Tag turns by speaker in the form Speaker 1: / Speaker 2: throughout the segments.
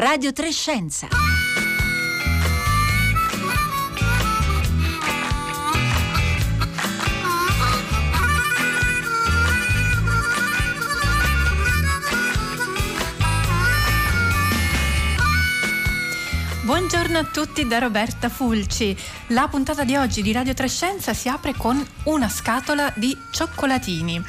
Speaker 1: Radio Trescenza.
Speaker 2: Buongiorno a tutti da Roberta Fulci. La puntata di oggi di Radio Trescenza si apre con una scatola di cioccolatini.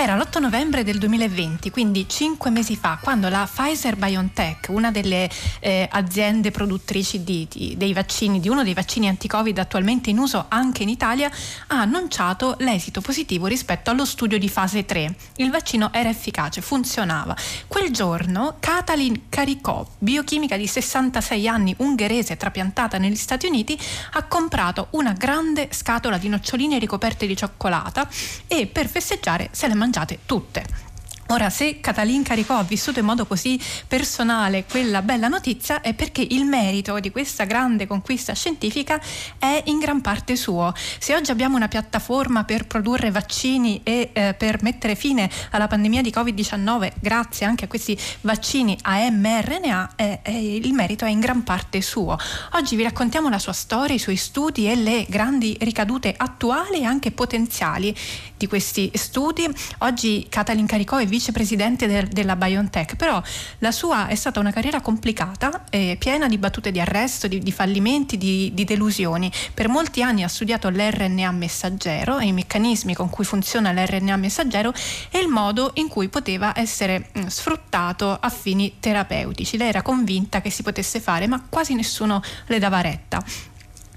Speaker 2: Era l'8 novembre del 2020, quindi cinque mesi fa, quando la Pfizer BioNTech, una delle eh, aziende produttrici di, di, dei vaccini, di uno dei vaccini anti-Covid attualmente in uso anche in Italia, ha annunciato l'esito positivo rispetto allo studio di fase 3. Il vaccino era efficace, funzionava. Quel giorno Katalin Karikov, biochimica di 66 anni, ungherese trapiantata negli Stati Uniti, ha comprato una grande scatola di noccioline ricoperte di cioccolata e per festeggiare se le ha mangiate tutte. Ora, se Catalin Caricò ha vissuto in modo così personale quella bella notizia è perché il merito di questa grande conquista scientifica è in gran parte suo. Se oggi abbiamo una piattaforma per produrre vaccini e eh, per mettere fine alla pandemia di Covid-19 grazie anche a questi vaccini a mRNA, eh, eh, il merito è in gran parte suo. Oggi vi raccontiamo la sua storia, i suoi studi e le grandi ricadute attuali e anche potenziali di questi studi. Oggi Catalin Caricò è vicepresidente del, della BioNTech, però la sua è stata una carriera complicata, eh, piena di battute di arresto, di, di fallimenti, di, di, delusioni. Per molti anni ha studiato l'RNA messaggero e i meccanismi con cui funziona l'RNA messaggero e il modo in cui poteva essere mh, mm, sfruttato a fini terapeutici. Lei era convinta che si potesse fare, ma quasi nessuno le dava retta.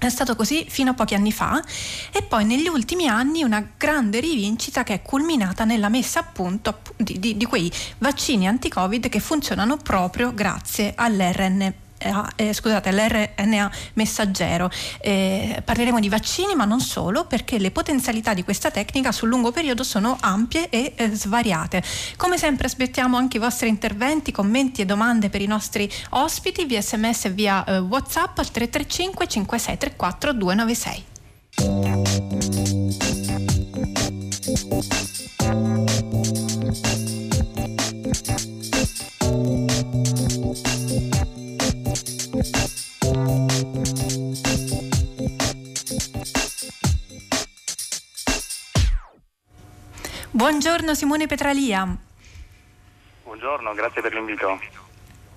Speaker 2: È stato così fino a pochi anni fa e poi negli ultimi anni una grande rivincita che è culminata nella messa a punto di, di, di quei vaccini anti-Covid che funzionano proprio grazie all'RNA eh, scusate, l'RNA messaggero. Eh, parleremo di vaccini, ma non solo, perché le potenzialità di questa tecnica sul lungo periodo sono ampie e eh, svariate. Come sempre aspettiamo anche i vostri interventi, commenti e domande per i nostri ospiti via sms e via eh, WhatsApp al 335 5634 296. Buongiorno Simone Petralia.
Speaker 3: Buongiorno, grazie per l'invito.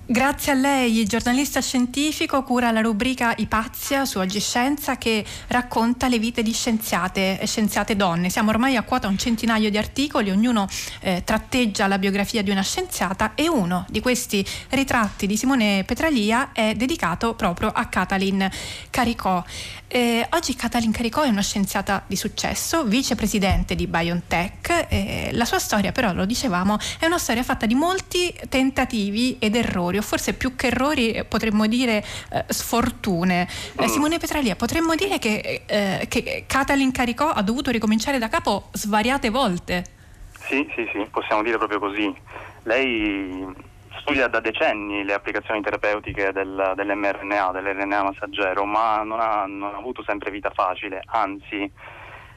Speaker 2: Grazie a lei, giornalista scientifico, cura la rubrica Ipazia su Oggi Scienza che racconta le vite di scienziate e scienziate donne. Siamo ormai a quota un centinaio di articoli, ognuno eh, tratteggia la biografia di una scienziata e uno di questi ritratti di Simone Petralia è dedicato proprio a Katalin Caricò. Eh, oggi Katalin Caricò è una scienziata di successo, vicepresidente di BioNTech. Eh, la sua storia, però, lo dicevamo, è una storia fatta di molti tentativi ed errori, o forse più che errori potremmo dire eh, sfortune. Eh. Simone Petralia, potremmo dire che, eh, che Katalin Caricò ha dovuto ricominciare da capo svariate volte.
Speaker 3: Sì, sì, sì, possiamo dire proprio così. Lei studia da decenni le applicazioni terapeutiche del, dell'mRNA, dell'RNA massaggero, ma non ha, non ha avuto sempre vita facile, anzi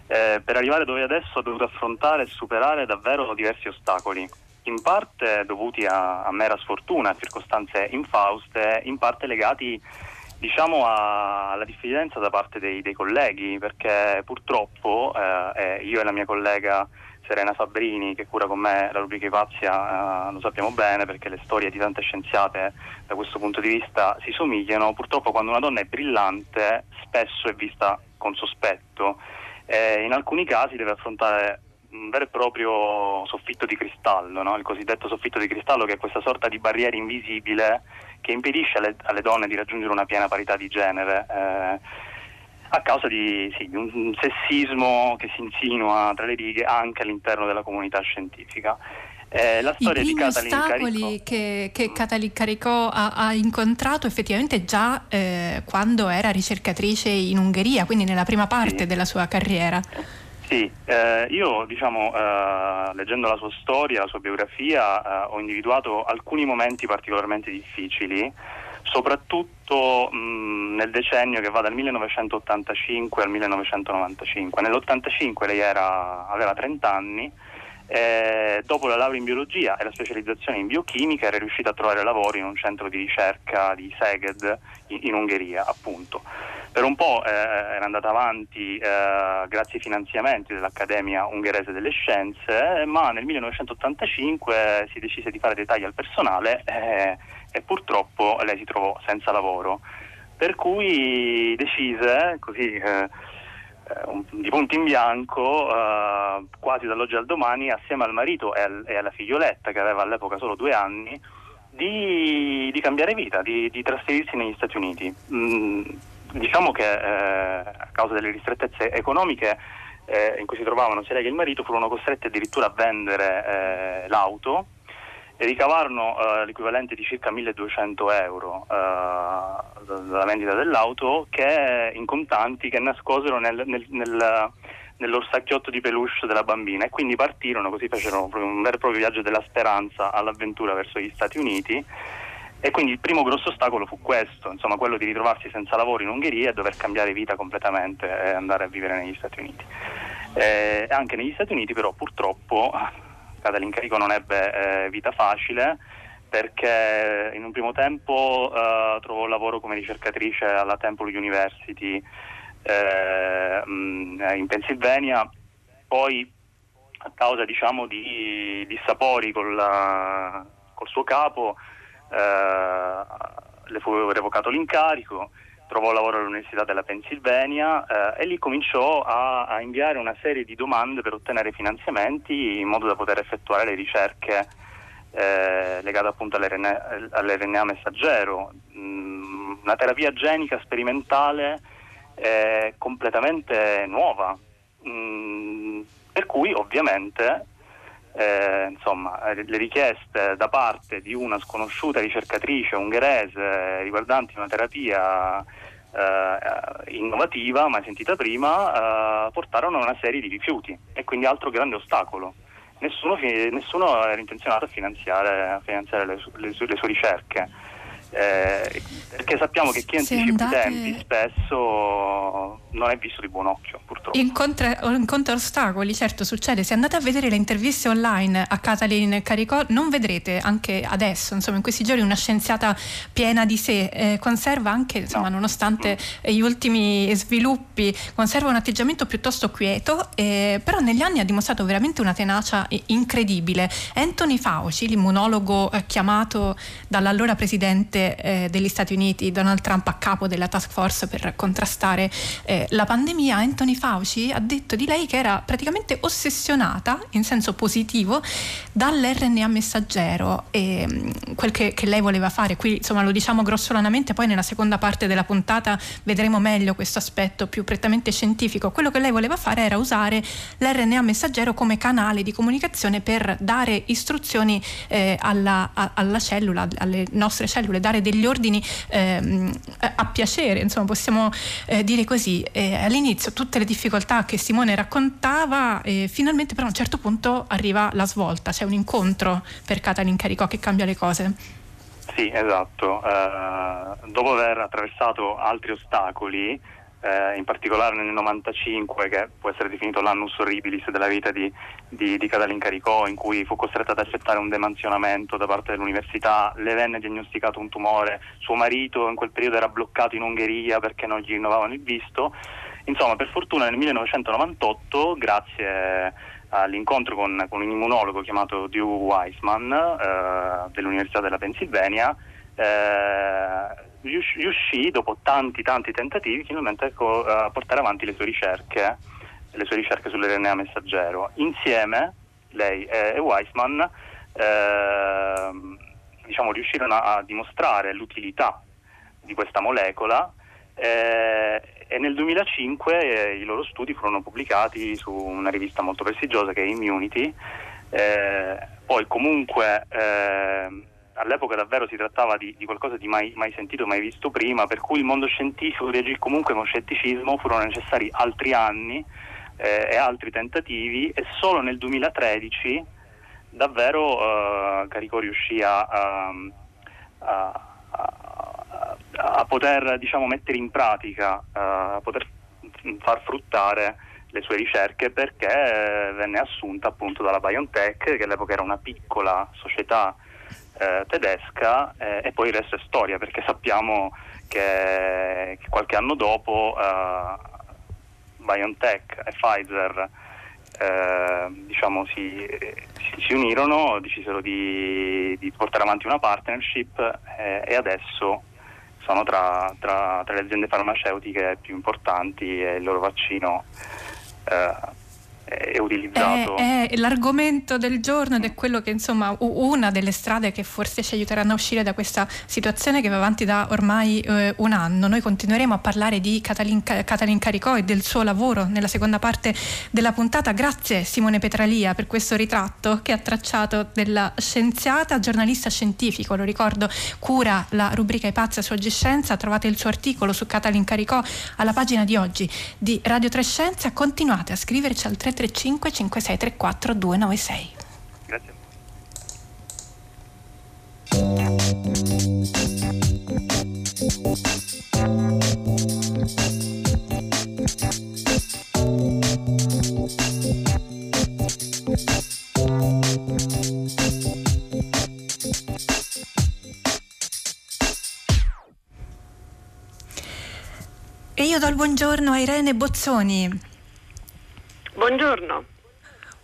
Speaker 3: eh, per arrivare dove adesso ha dovuto affrontare e superare davvero diversi ostacoli, in parte dovuti a, a mera sfortuna, a circostanze infauste, in parte legati diciamo alla diffidenza da parte dei, dei colleghi, perché purtroppo eh, io e la mia collega Serena Fabrini che cura con me la rubrica Ipazia, eh, lo sappiamo bene perché le storie di tante scienziate da questo punto di vista si somigliano. Purtroppo quando una donna è brillante spesso è vista con sospetto e in alcuni casi deve affrontare un vero e proprio soffitto di cristallo, no? il cosiddetto soffitto di cristallo che è questa sorta di barriera invisibile che impedisce alle, alle donne di raggiungere una piena parità di genere. Eh, a causa di, sì, di, un sessismo che si insinua tra le righe anche all'interno della comunità scientifica.
Speaker 2: Eh, la storia I primi ostacoli che, che Katalin Caricò ha, ha, incontrato effettivamente già eh, quando era ricercatrice in Ungheria, quindi nella prima parte sì. della sua carriera.
Speaker 3: Sì, eh, io diciamo, eh, leggendo la sua storia, la sua biografia, eh, ho individuato alcuni momenti particolarmente difficili soprattutto mh, nel decennio che va dal 1985 al 1995. Nell'85 lei era, aveva 30 anni Eh, dopo la laurea in biologia e la specializzazione in biochimica era riuscita a trovare lavoro in un centro di ricerca di Szeged in, in Ungheria, appunto. Per un po' eh, era andata avanti eh, grazie ai finanziamenti dell'Accademia Ungherese delle Scienze, ma nel 1985 si decise di fare dei tagli al personale eh, e purtroppo lei si trovò senza lavoro. Per cui decise, così eh, di punto in bianco, eh, quasi dall'oggi al domani, assieme al marito e, al, e, alla figlioletta, che aveva all'epoca solo due anni, di, di cambiare vita, di, di, trasferirsi negli Stati Uniti. Mm, diciamo che eh, a causa delle ristrettezze economiche eh, in cui si trovavano sia lei che il marito, furono costretti addirittura a vendere eh, l'auto e ricavarono uh, l'equivalente di circa 1200 euro uh, dalla vendita dell'auto che, in contanti che nascosero nel, nel, nel, nell'orsacchiotto di peluche della bambina e quindi partirono, così fecero un vero e proprio viaggio della speranza all'avventura verso gli Stati Uniti e quindi il primo grosso ostacolo fu questo, insomma quello di ritrovarsi senza lavoro in Ungheria e dover cambiare vita completamente e andare a vivere negli Stati Uniti. Eh, anche negli Stati Uniti però purtroppo Katalin l'incarico non ebbe eh, vita facile perché in un primo tempo eh, trovò lavoro come ricercatrice alla Temple University eh, in Pennsylvania, poi a causa diciamo, di dissapori col, col suo capo eh, le fu revocato l'incarico trovò lavoro all'Università della Pennsylvania eh, e lì cominciò a, a, inviare una serie di domande per ottenere finanziamenti in modo da poter effettuare le ricerche eh, legate appunto all'RNA, all'RNA messaggero, mm, una terapia genica sperimentale eh, completamente nuova, mm, per cui ovviamente eh, insomma, le richieste da parte di una sconosciuta ricercatrice ungherese riguardanti una terapia eh, innovativa, mai sentita prima, eh, portarono a una serie di rifiuti e quindi altro grande ostacolo. Nessuno, nessuno era intenzionato a finanziare, a finanziare le, le, le sue ricerche eh, perché sappiamo che chi anticipa andate... i tempi spesso non è visto di buon occhio purtroppo
Speaker 2: incontra, incontra ostacoli certo succede se andate a vedere le interviste online a Katalin Caricò non vedrete anche adesso insomma in questi giorni una scienziata piena di sé eh, conserva anche insomma no. nonostante mm. gli ultimi sviluppi conserva un atteggiamento piuttosto quieto eh, però negli anni ha dimostrato veramente una tenacia incredibile Anthony Fauci l'immunologo eh, chiamato dall'allora presidente presidente eh, degli Stati Uniti, Donald Trump, a capo della task force per contrastare eh, la pandemia, Anthony Fauci ha detto di lei che era praticamente ossessionata in senso positivo dall'RNA messaggero e mm, quel che, che, lei voleva fare. Qui insomma lo diciamo grossolanamente, poi nella seconda parte della puntata vedremo meglio questo aspetto più prettamente scientifico. Quello che lei voleva fare era usare l'RNA messaggero come canale di comunicazione per dare istruzioni eh, alla, a, alla cellula, alle nostre cellule, dare degli ordini ehm, a piacere, insomma possiamo eh, dire così. Eh, all'inizio tutte le difficoltà che Simone raccontava, eh, finalmente però a un certo punto arriva la svolta, c'è un incontro per Catalin Caricò che cambia le cose.
Speaker 3: Sì, esatto. Uh, dopo aver attraversato altri ostacoli, eh, in particolare nel 95, che può essere definito l'annus horribilis della vita di, di, di Catalin Caricò, in cui fu costretta ad accettare un demansionamento da parte dell'università, le venne diagnosticato un tumore, suo marito in quel periodo era bloccato in Ungheria perché non gli rinnovavano il visto. Insomma, per fortuna nel 1998, grazie all'incontro con, con un immunologo chiamato Dew Weissman eh, dell'Università della Pennsylvania, eh, riuscì dopo tanti tanti tentativi finalmente ecco, a portare avanti le sue ricerche, le sue ricerche sull'RNA messaggero. Insieme lei e Weissman eh, diciamo, riuscirono a, dimostrare l'utilità di questa molecola eh, e nel 2005 eh, i loro studi furono pubblicati su una rivista molto prestigiosa che è Immunity. Eh, poi comunque eh, all'epoca davvero si trattava di, di qualcosa di mai, mai, sentito, mai visto prima, per cui il mondo scientifico reagì comunque con scetticismo, furono necessari altri anni eh, e altri tentativi e solo nel 2013 davvero eh, Carico riuscì a, a, a, a poter diciamo, mettere in pratica, eh, a poter far fruttare le sue ricerche perché eh, venne assunta appunto dalla BioNTech, che all'epoca era una piccola società eh, tedesca, eh, e poi il resto è storia, perché sappiamo che, che qualche anno dopo eh, BioNTech e Pfizer eh, diciamo, si, si, si, unirono, decisero di, di, portare avanti una partnership eh, e adesso sono tra, tra, tra, le aziende farmaceutiche più importanti e il loro vaccino è utilizzato.
Speaker 2: È, è, l'argomento del giorno ed è quello che insomma una delle strade che forse ci aiuteranno a uscire da questa situazione che va avanti da ormai eh, un anno. Noi continueremo a parlare di Catalin, Catalin Caricò e del suo lavoro nella seconda parte della puntata. Grazie Simone Petralia per questo ritratto che ha tracciato della scienziata, giornalista scientifico, lo ricordo, cura la rubrica I pazzi su Oggi Scienza. Trovate il suo articolo su Catalin Caricò alla pagina di oggi di Radio 3 Scienza. Continuate a scriverci al 3 335 5634 296. Grazie. E io do il buongiorno a Irene Bozzoni.
Speaker 1: Buongiorno.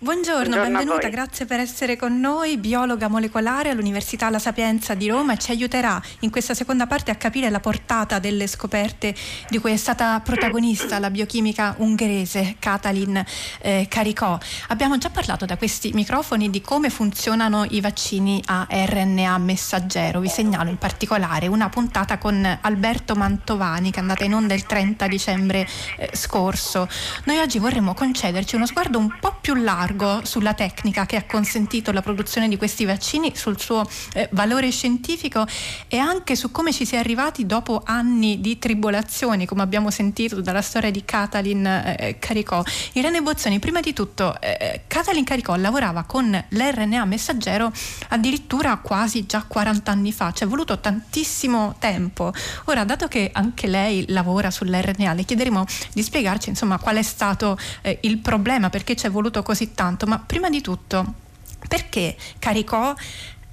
Speaker 2: Buongiorno, Buongiorno benvenuta, grazie per essere con noi, biologa molecolare all'Università La Sapienza di Roma e ci aiuterà in questa seconda parte a capire la portata delle scoperte di cui è stata protagonista la biochimica ungherese Katalin eh, Caricò. Abbiamo già parlato da questi microfoni di come funzionano i vaccini a RNA messaggero, vi segnalo in particolare una puntata con Alberto Mantovani che è andata in onda il 30 dicembre eh, scorso. Noi oggi vorremmo concederci uno sguardo un po' più largo largo sulla tecnica che ha consentito la produzione di questi vaccini, sul suo eh, valore scientifico e anche su come ci si è arrivati dopo anni di tribolazioni, come abbiamo sentito dalla storia di Katalin eh, Caricò. Irene Bozzoni, prima di tutto, eh, Katalin Caricò lavorava con l'RNA messaggero addirittura quasi già 40 anni fa, ci è voluto tantissimo tempo. Ora, dato che anche lei lavora sull'RNA, le chiederemo di spiegarci insomma qual è stato eh, il problema, perché ci è voluto così tanto tanto, ma prima di tutto, perché Caricò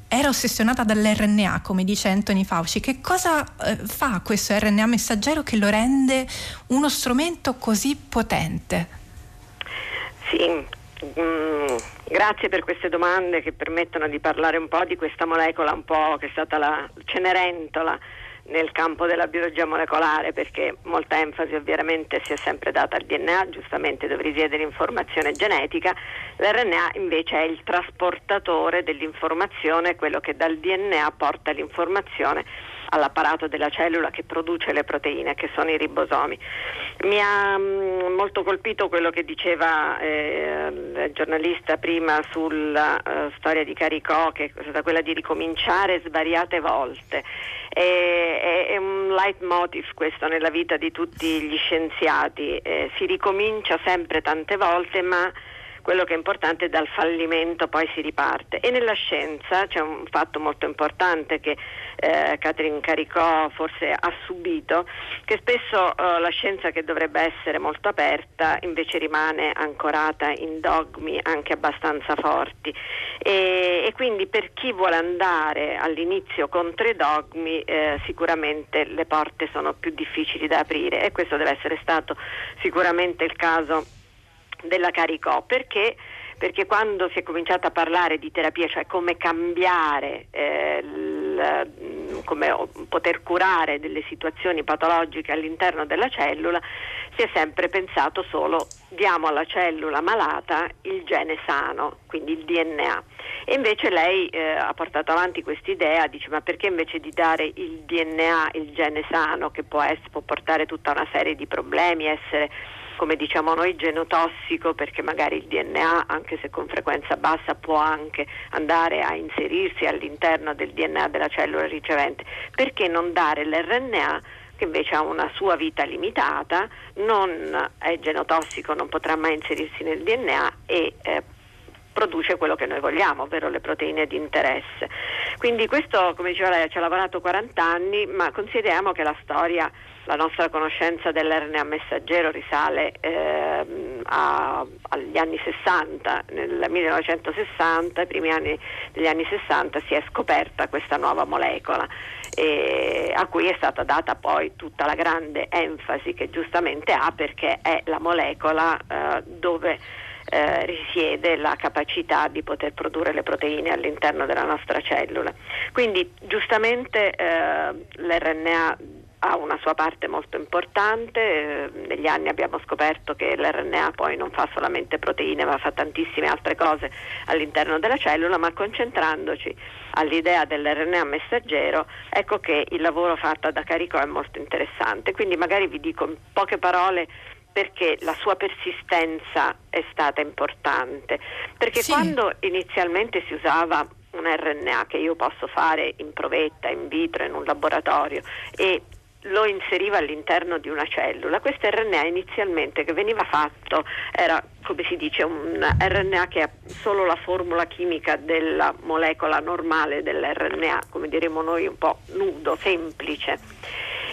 Speaker 2: era ossessionata dall'RNA, come dice Anthony Fauci. Che cosa eh, fa questo RNA messaggero che lo rende uno strumento così potente?
Speaker 1: Sì, mm, grazie per queste domande che permettono di parlare un po' di questa molecola, un po' che è stata la Cenerentola nel campo della biologia molecolare perché molta enfasi ovviamente si è sempre data al DNA, giustamente dove risiede l'informazione genetica, l'RNA invece è il trasportatore dell'informazione, quello che dal DNA porta l'informazione all'apparato della cellula che produce le proteine, che sono i ribosomi. Mi ha mm, molto colpito quello che diceva eh, il giornalista prima sulla uh, storia di Caricò, che è stata quella di ricominciare svariate volte è, è un leitmotiv questo nella vita di tutti gli scienziati, eh, si ricomincia sempre tante volte ma quello che è importante è dal fallimento poi si riparte. E nella scienza c'è un fatto molto importante che eh, Catherine Caricò forse ha subito che spesso eh, la scienza che dovrebbe essere molto aperta invece rimane ancorata in dogmi anche abbastanza forti. E, e quindi per chi vuole andare all'inizio contro i dogmi eh, sicuramente le porte sono più difficili da aprire. E questo deve essere stato sicuramente il caso della Caricò perché perché quando si è cominciato a parlare di terapia, cioè come cambiare, eh, l, come poter curare delle situazioni patologiche all'interno della cellula, si è sempre pensato solo diamo alla cellula malata il gene sano, quindi il DNA. E invece lei eh, ha portato avanti questa idea, dice ma perché invece di dare il DNA, il gene sano, che può, essere, può portare tutta una serie di problemi, essere come diciamo noi genotossico perché magari il DNA anche se con frequenza bassa può anche andare a inserirsi all'interno del DNA della cellula ricevente. Perché non dare l'RNA che invece ha una sua vita limitata non è genotossico non potrà mai inserirsi nel DNA e eh, produce quello che noi vogliamo, ovvero le proteine di interesse. Quindi questo, come diceva lei, ci ha lavorato 40 anni, ma consideriamo che la storia la nostra conoscenza dell'RNA messaggero risale eh, a, agli anni 60, nel 1960, i primi anni degli anni 60 si è scoperta questa nuova molecola e a cui è stata data poi tutta la grande enfasi che giustamente ha perché è la molecola eh, dove eh, risiede la capacità di poter produrre le proteine all'interno della nostra cellula. Quindi giustamente eh, l'RNA ha una sua parte molto importante, eh, negli anni abbiamo scoperto che l'RNA poi non fa solamente proteine ma fa tantissime altre cose all'interno della cellula, ma concentrandoci all'idea dell'RNA messaggero, ecco che il lavoro fatto da Carico è molto interessante. Quindi magari vi dico in poche parole perché la sua persistenza è stata importante, perché sì. quando inizialmente si usava un RNA che io posso fare in provetta, in vitro, in un laboratorio e lo inseriva all'interno di una cellula. Questo RNA inizialmente che veniva fatto era, come si dice, un RNA che ha solo la formula chimica della molecola normale dell'RNA, come diremo noi un po' nudo, semplice.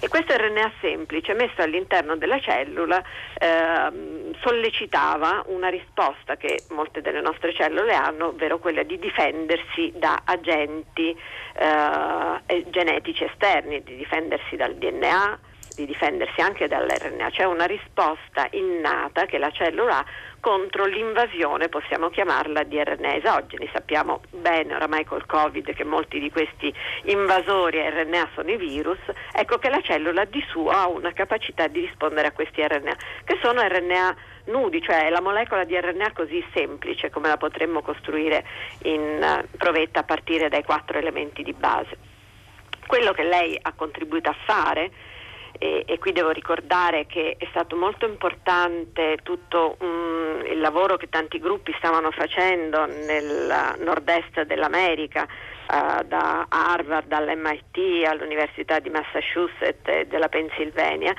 Speaker 1: E questo RNA semplice messo all'interno della cellula eh, sollecitava una risposta che molte delle nostre cellule hanno, ovvero quella di difendersi da agenti eh, genetici esterni, di difendersi dal DNA, di difendersi anche dall'RNA, c'è una risposta innata che la cellula ha contro l'invasione, possiamo chiamarla, di RNA esogeni. Sappiamo bene oramai col Covid che molti di questi invasori RNA sono i virus, ecco che la cellula di suo ha una capacità di rispondere a questi RNA, che sono RNA nudi, cioè la molecola di RNA così semplice come la potremmo costruire in uh, provetta a partire dai quattro elementi di base. Quello che lei ha contribuito a fare e, e, qui devo ricordare che è stato molto importante tutto um, il lavoro che tanti gruppi stavano facendo nel nord-est dell'America, uh, da Harvard, all'MIT, all'Università di Massachusetts e della Pennsylvania,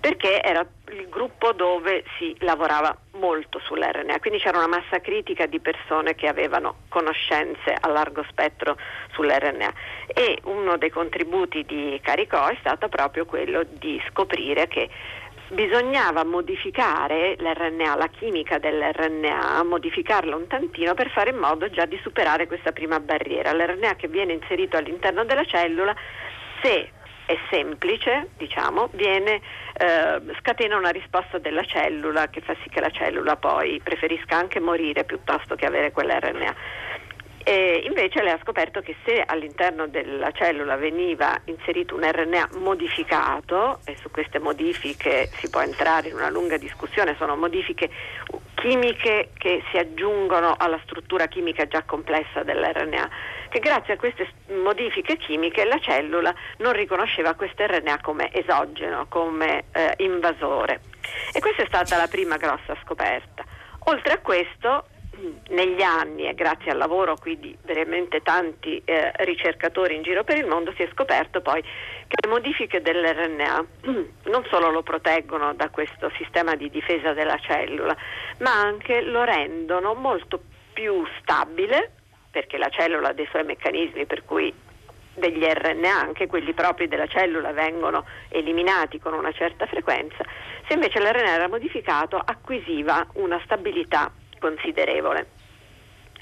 Speaker 1: perché era il gruppo dove si lavorava molto sull'RNA, quindi c'era una massa critica di persone che avevano conoscenze a largo spettro sull'RNA e uno dei contributi di Caricò è stato proprio quello di scoprire che bisognava modificare l'RNA, la chimica dell'RNA, modificarla un tantino per fare in modo già di superare questa prima barriera. L'RNA che viene inserito all'interno della cellula, se è semplice, diciamo, viene, eh, scatena una risposta della cellula che fa sì che la cellula poi preferisca anche morire piuttosto che avere quell'RNA. E invece lei ha scoperto che se all'interno della cellula veniva inserito un RNA modificato, e su queste modifiche si può entrare in una lunga discussione, sono modifiche chimiche che si aggiungono alla struttura chimica già complessa dell'RNA, che grazie a queste modifiche chimiche la cellula non riconosceva questo RNA come esogeno, come eh, invasore. E questa è stata la prima grossa scoperta. Oltre a questo, negli anni e grazie al lavoro qui di veramente tanti eh, ricercatori in giro per il mondo si è scoperto poi che le modifiche dell'RNA non solo lo proteggono da questo sistema di difesa della cellula, ma anche lo rendono molto più stabile perché la cellula ha dei suoi meccanismi per cui degli RNA, anche quelli propri della cellula, vengono eliminati con una certa frequenza, se invece l'RNA era modificato acquisiva una stabilità considerevole.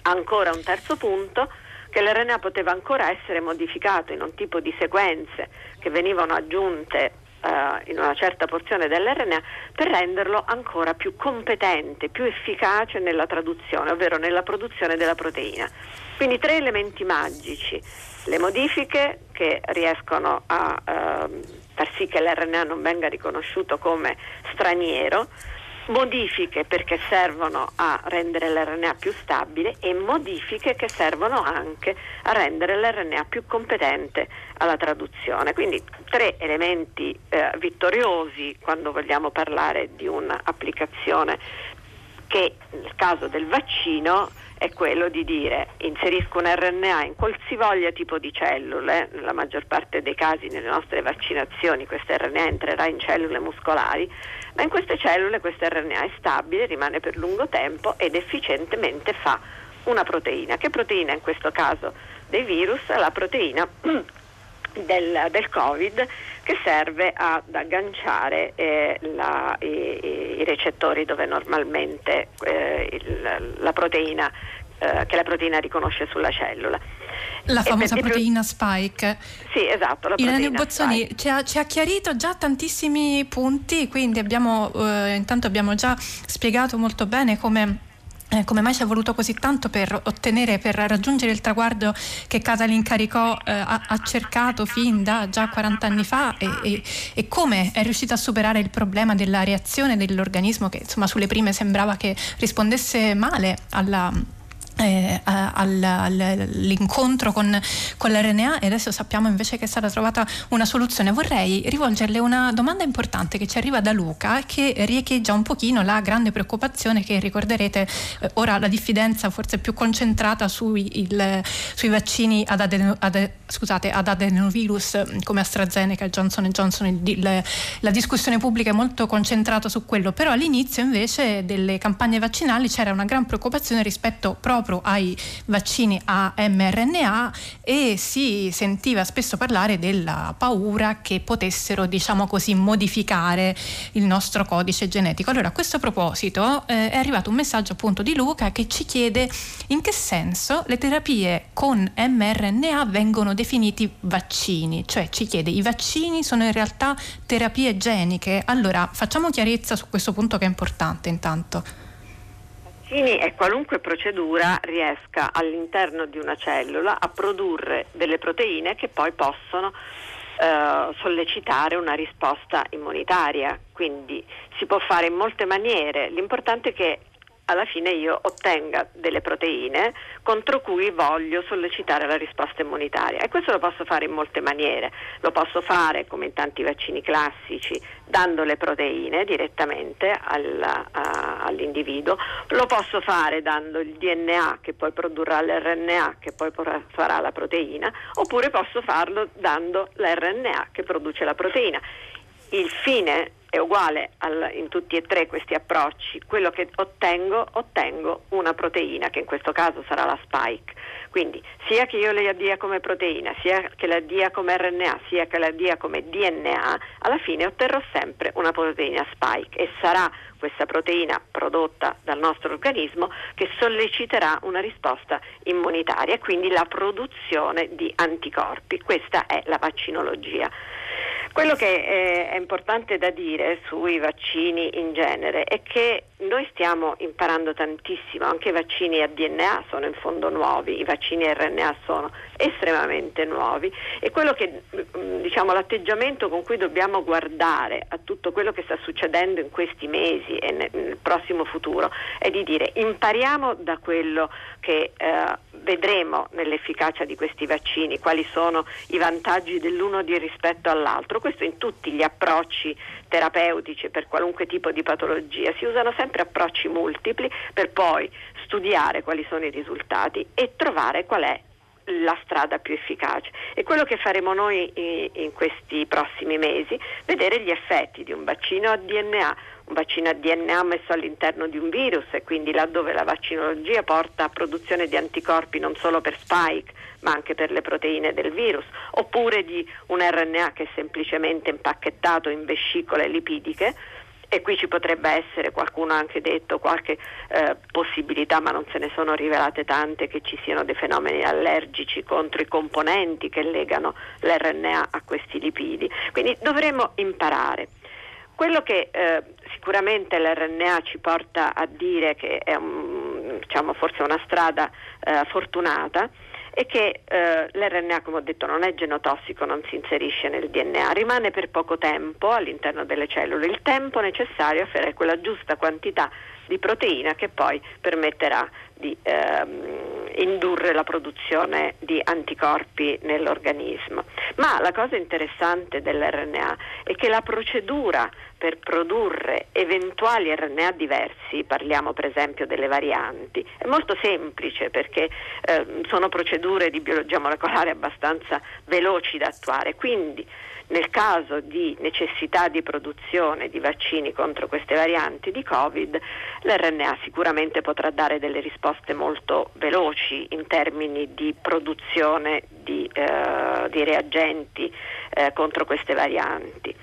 Speaker 1: Ancora un terzo punto, che l'RNA poteva ancora essere modificato in un tipo di sequenze che venivano aggiunte Uh, in una certa porzione dell'RNA per renderlo ancora più competente, più efficace nella traduzione, ovvero nella produzione della proteina. Quindi tre elementi magici, le modifiche che riescono a uh, far sì che l'RNA non venga riconosciuto come straniero, modifiche perché servono a rendere l'RNA più stabile e modifiche che servono anche a rendere l'RNA più competente alla traduzione. Quindi tre elementi eh, vittoriosi quando vogliamo parlare di un'applicazione che nel caso del vaccino è quello di dire inserisco un RNA in qualsivoglia tipo di cellule, nella maggior parte dei casi nelle nostre vaccinazioni questo RNA entrerà in cellule muscolari, ma in queste cellule questo RNA è stabile, rimane per lungo tempo ed efficientemente fa una proteina. Che proteina in questo caso dei virus? La proteina del, del Covid che serve ad agganciare eh, la, i, i, recettori dove normalmente eh, il, la proteina eh, che la proteina riconosce sulla cellula.
Speaker 2: La famosa proteina spike.
Speaker 1: Sì, esatto. La
Speaker 2: Irene Bozzoni ci ha, ci ha, chiarito già tantissimi punti, quindi abbiamo, eh, intanto abbiamo già spiegato molto bene come eh, come mai ci è voluto così tanto per ottenere, per raggiungere il traguardo che Catalin Caricò eh, ha, ha, cercato fin da già 40 anni fa e, e, e, come è riuscita a superare il problema della reazione dell'organismo che insomma sulle prime sembrava che rispondesse male alla eh, all'incontro con, con l'RNA e adesso sappiamo invece che è stata trovata una soluzione. Vorrei rivolgerle una domanda importante che ci arriva da Luca che riecheggia un pochino la grande preoccupazione che ricorderete eh, ora la diffidenza forse più concentrata sui, il, sui vaccini ad, adeno, ad, scusate, ad, adenovirus come AstraZeneca Johnson Johnson. Il, la discussione pubblica è molto concentrata su quello, però all'inizio invece delle campagne vaccinali c'era una gran preoccupazione rispetto proprio ai vaccini a mRNA e si sentiva spesso parlare della paura che potessero, diciamo così, modificare il nostro codice genetico. Allora, a questo proposito eh, è arrivato un messaggio appunto di Luca che ci chiede in che senso le terapie con mRNA vengono definiti vaccini, cioè ci chiede i vaccini sono in realtà terapie geniche. Allora, facciamo chiarezza su questo punto che è importante intanto
Speaker 1: vaccini è qualunque procedura riesca all'interno di una cellula a produrre delle proteine che poi possono eh, sollecitare una risposta immunitaria. Quindi si può fare in molte maniere, l'importante è che alla fine io ottenga delle proteine contro cui voglio sollecitare la risposta immunitaria. E questo lo posso fare in molte maniere, lo posso fare come in tanti vaccini classici dando le proteine direttamente alla, a, all'individuo, lo posso fare dando il DNA che poi produrrà l'RNA che poi farà la proteina. Oppure posso farlo dando l'RNA che produce la proteina. Il fine è uguale al, in tutti e tre questi approcci, quello che ottengo, ottengo una proteina, che in questo caso sarà la spike. Quindi sia che io la dia come proteina, sia che la dia come RNA, sia che la dia come DNA, alla fine otterrò sempre una proteina spike e sarà questa proteina prodotta dal nostro organismo che solleciterà una risposta immunitaria e quindi la produzione di anticorpi. Questa è la vaccinologia. Quello che è, è importante da dire sui vaccini in genere è che noi stiamo imparando tantissimo, anche i vaccini a DNA sono in fondo nuovi, i vaccini RNA sono estremamente nuovi e quello che mm, diciamo l'atteggiamento con cui dobbiamo guardare a tutto quello che sta succedendo in questi mesi e nel prossimo futuro è di dire impariamo da quello che eh, vedremo nell'efficacia di questi vaccini, quali sono i vantaggi dell'uno rispetto all'altro, questo in tutti gli approcci terapeutici per qualunque tipo di patologia, si usano sempre approcci multipli per poi studiare quali sono i risultati e trovare qual è la strada più efficace. E quello che faremo noi in questi prossimi mesi, vedere gli effetti di un vaccino a DNA, un vaccino a DNA messo all'interno di un virus e quindi laddove la vaccinologia porta a produzione di anticorpi non solo per spike ma anche per le proteine del virus, oppure di un RNA che è semplicemente impacchettato in vescicole lipidiche e qui ci potrebbe essere, qualcuno ha anche detto, qualche eh, possibilità, ma non se ne sono rivelate tante, che ci siano dei fenomeni allergici contro i componenti che legano l'RNA a questi lipidi. Quindi dovremo imparare. Quello che eh, sicuramente l'RNA ci porta a dire che è un, diciamo, forse una strada eh, fortunata è che eh, l'RNA, come ho detto, non è genotossico, non si inserisce nel DNA, rimane per poco tempo all'interno delle cellule, il tempo necessario a fare quella giusta quantità di proteina che poi permetterà di ehm, indurre la produzione di anticorpi nell'organismo. Ma la cosa interessante dell'RNA è che la procedura per produrre eventuali RNA diversi, parliamo per esempio delle varianti, è molto semplice perché eh, sono procedure di biologia molecolare abbastanza veloci da attuare, quindi nel caso di necessità di produzione di vaccini contro queste varianti di Covid, l'RNA sicuramente potrà dare delle risposte molto veloci in termini di produzione di, eh, di reagenti eh, contro queste varianti.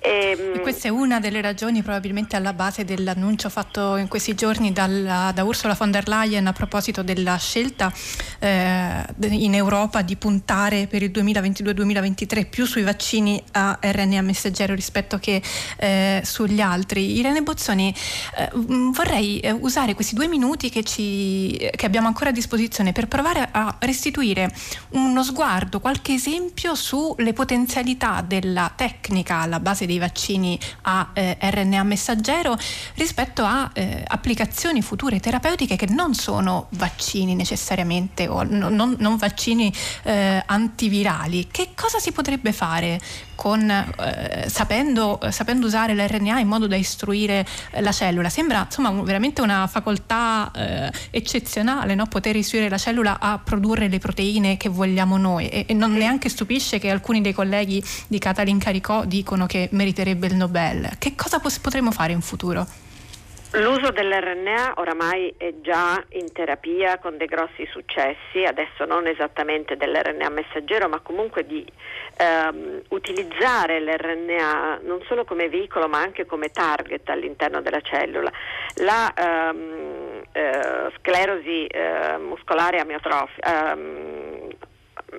Speaker 2: E, ehm, e questa è una delle ragioni probabilmente alla base dell'annuncio fatto in questi giorni dalla, da Ursula von der Leyen a proposito della scelta eh, in Europa di puntare per il 2022-2023 più sui vaccini a RNA messaggero rispetto che eh, sugli altri. Irene Bozzoni, eh, vorrei eh, usare questi due minuti che, ci, che abbiamo ancora a disposizione per provare a restituire uno sguardo, qualche esempio sulle potenzialità della tecnica alla base dei vaccini a eh, RNA messaggero rispetto a eh, applicazioni future terapeutiche che non sono vaccini necessariamente o no, non, non, vaccini eh, antivirali. Che cosa si potrebbe fare con, eh, sapendo, sapendo, usare l'RNA in modo da istruire la cellula? Sembra insomma veramente una facoltà eh, eccezionale no? poter istruire la cellula a produrre le proteine che vogliamo noi e, e non neanche stupisce che alcuni dei colleghi di Catalin Caricò dicono che meriterebbe il Nobel. Che cosa potremmo fare in futuro?
Speaker 1: L'uso dell'RNA oramai è già in terapia con dei grossi successi, adesso non esattamente dell'RNA messaggero, ma comunque di ehm, utilizzare l'RNA non solo come veicolo ma anche come target all'interno della cellula. La ehm, eh, sclerosi eh, muscolare amiotrof- ehm,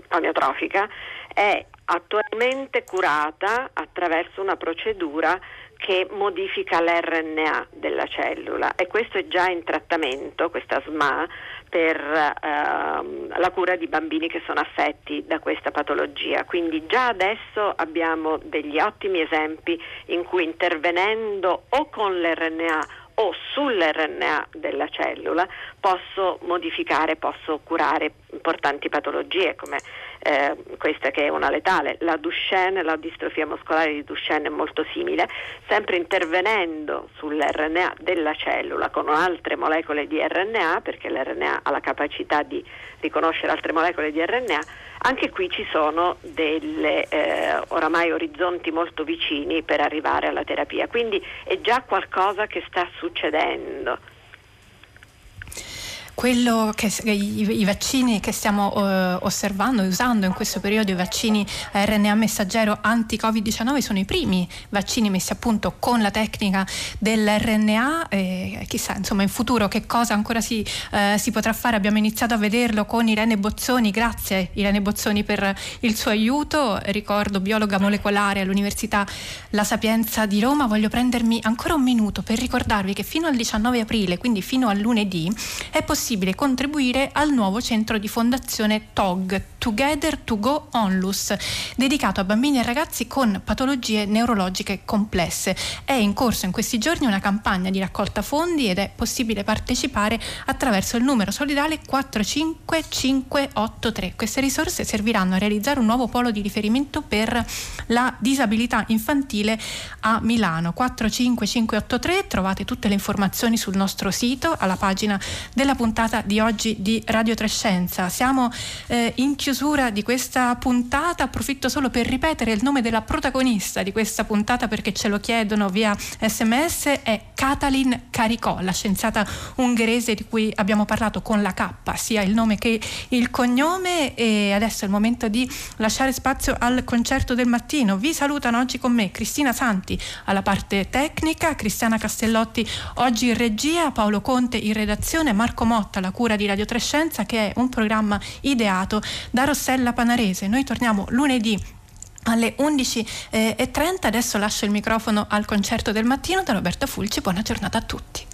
Speaker 1: amiotrofica è attualmente curata attraverso una procedura che modifica l'RNA della cellula e questo è già in trattamento, questa SMA, per ehm, la cura di bambini che sono affetti da questa patologia. Quindi già adesso abbiamo degli ottimi esempi in cui intervenendo o con l'RNA o sull'RNA della cellula posso modificare, posso curare importanti patologie come eh, questa che è una letale. La Duchenne, la distrofia muscolare di Duchenne è molto simile, sempre intervenendo sull'RNA della cellula con altre molecole di RNA, perché l'RNA ha la capacità di riconoscere altre molecole di RNA, anche qui ci sono delle eh, oramai orizzonti molto vicini per arrivare alla terapia, quindi è già qualcosa che sta succedendo
Speaker 2: quello che i, i vaccini che stiamo uh, osservando e usando in questo periodo, i vaccini a RNA messaggero anti-Covid-19 sono i primi vaccini messi a punto con la tecnica dell'RNA e chissà insomma in futuro che cosa ancora si, uh, si potrà fare. Abbiamo iniziato a vederlo con Irene Bozzoni, grazie Irene Bozzoni per il suo aiuto, ricordo biologa molecolare all'Università La Sapienza di Roma. Voglio prendermi ancora un minuto per ricordarvi che fino al 19 aprile, quindi fino a lunedì, è possibile possibile contribuire al nuovo centro di fondazione TOG, Together to Go Onlus, dedicato a bambini e ragazzi con patologie neurologiche complesse. È in corso in questi giorni una campagna di raccolta fondi ed è possibile partecipare attraverso il numero solidale 45583. Queste risorse serviranno a realizzare un nuovo polo di riferimento per la disabilità infantile a Milano. 45583 trovate tutte le informazioni sul nostro sito alla pagina della puntata puntata di oggi di Radio Trescenza. Siamo eh, in chiusura di questa puntata, approfitto solo per ripetere il nome della protagonista di questa puntata perché ce lo chiedono via sms, è Katalin Caricò, la scienziata ungherese di cui abbiamo parlato con la K, sia il nome che il cognome e adesso è il momento di lasciare spazio al concerto del mattino. Vi salutano oggi con me Cristina Santi alla parte tecnica, Cristiana Castellotti oggi in regia, Paolo Conte in redazione, Marco Motta Motta, la cura di Radio Trescenza, che è un programma ideato da Rossella Panarese. Noi torniamo lunedì alle 11.30. Adesso lascio il microfono al concerto del mattino da Roberta Fulci. Buona giornata a tutti.